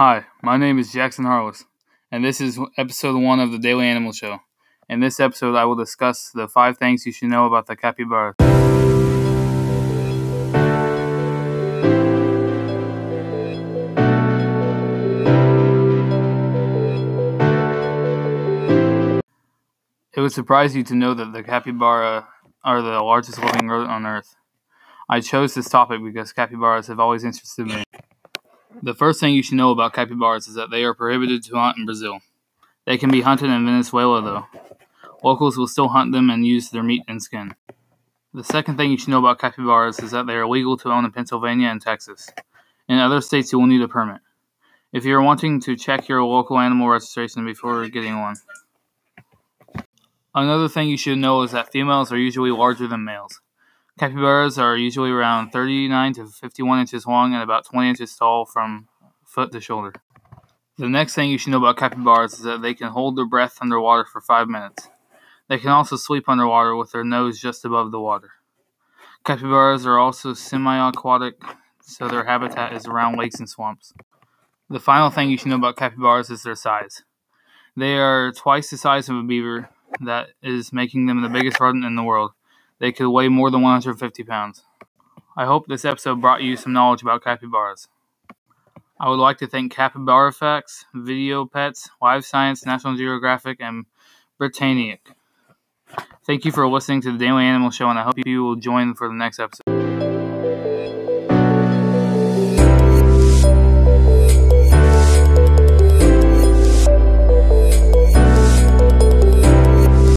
Hi, my name is Jackson Harless, and this is episode one of the Daily Animal Show. In this episode, I will discuss the five things you should know about the capybara. It would surprise you to know that the capybara are the largest living rodent on Earth. I chose this topic because capybaras have always interested me. The first thing you should know about capybaras is that they are prohibited to hunt in Brazil. They can be hunted in Venezuela, though. Locals will still hunt them and use their meat and skin. The second thing you should know about capybaras is that they are legal to own in Pennsylvania and Texas. In other states, you will need a permit. If you are wanting to check your local animal registration before getting one. Another thing you should know is that females are usually larger than males. Capybaras are usually around 39 to 51 inches long and about 20 inches tall from foot to shoulder. The next thing you should know about capybaras is that they can hold their breath underwater for 5 minutes. They can also sleep underwater with their nose just above the water. Capybaras are also semi aquatic, so their habitat is around lakes and swamps. The final thing you should know about capybaras is their size. They are twice the size of a beaver, that is making them the biggest rodent in the world. They could weigh more than 150 pounds. I hope this episode brought you some knowledge about capybaras. I would like to thank Capybara Facts, Video Pets, Live Science, National Geographic, and Britannica. Thank you for listening to the Daily Animal Show, and I hope you will join for the next episode.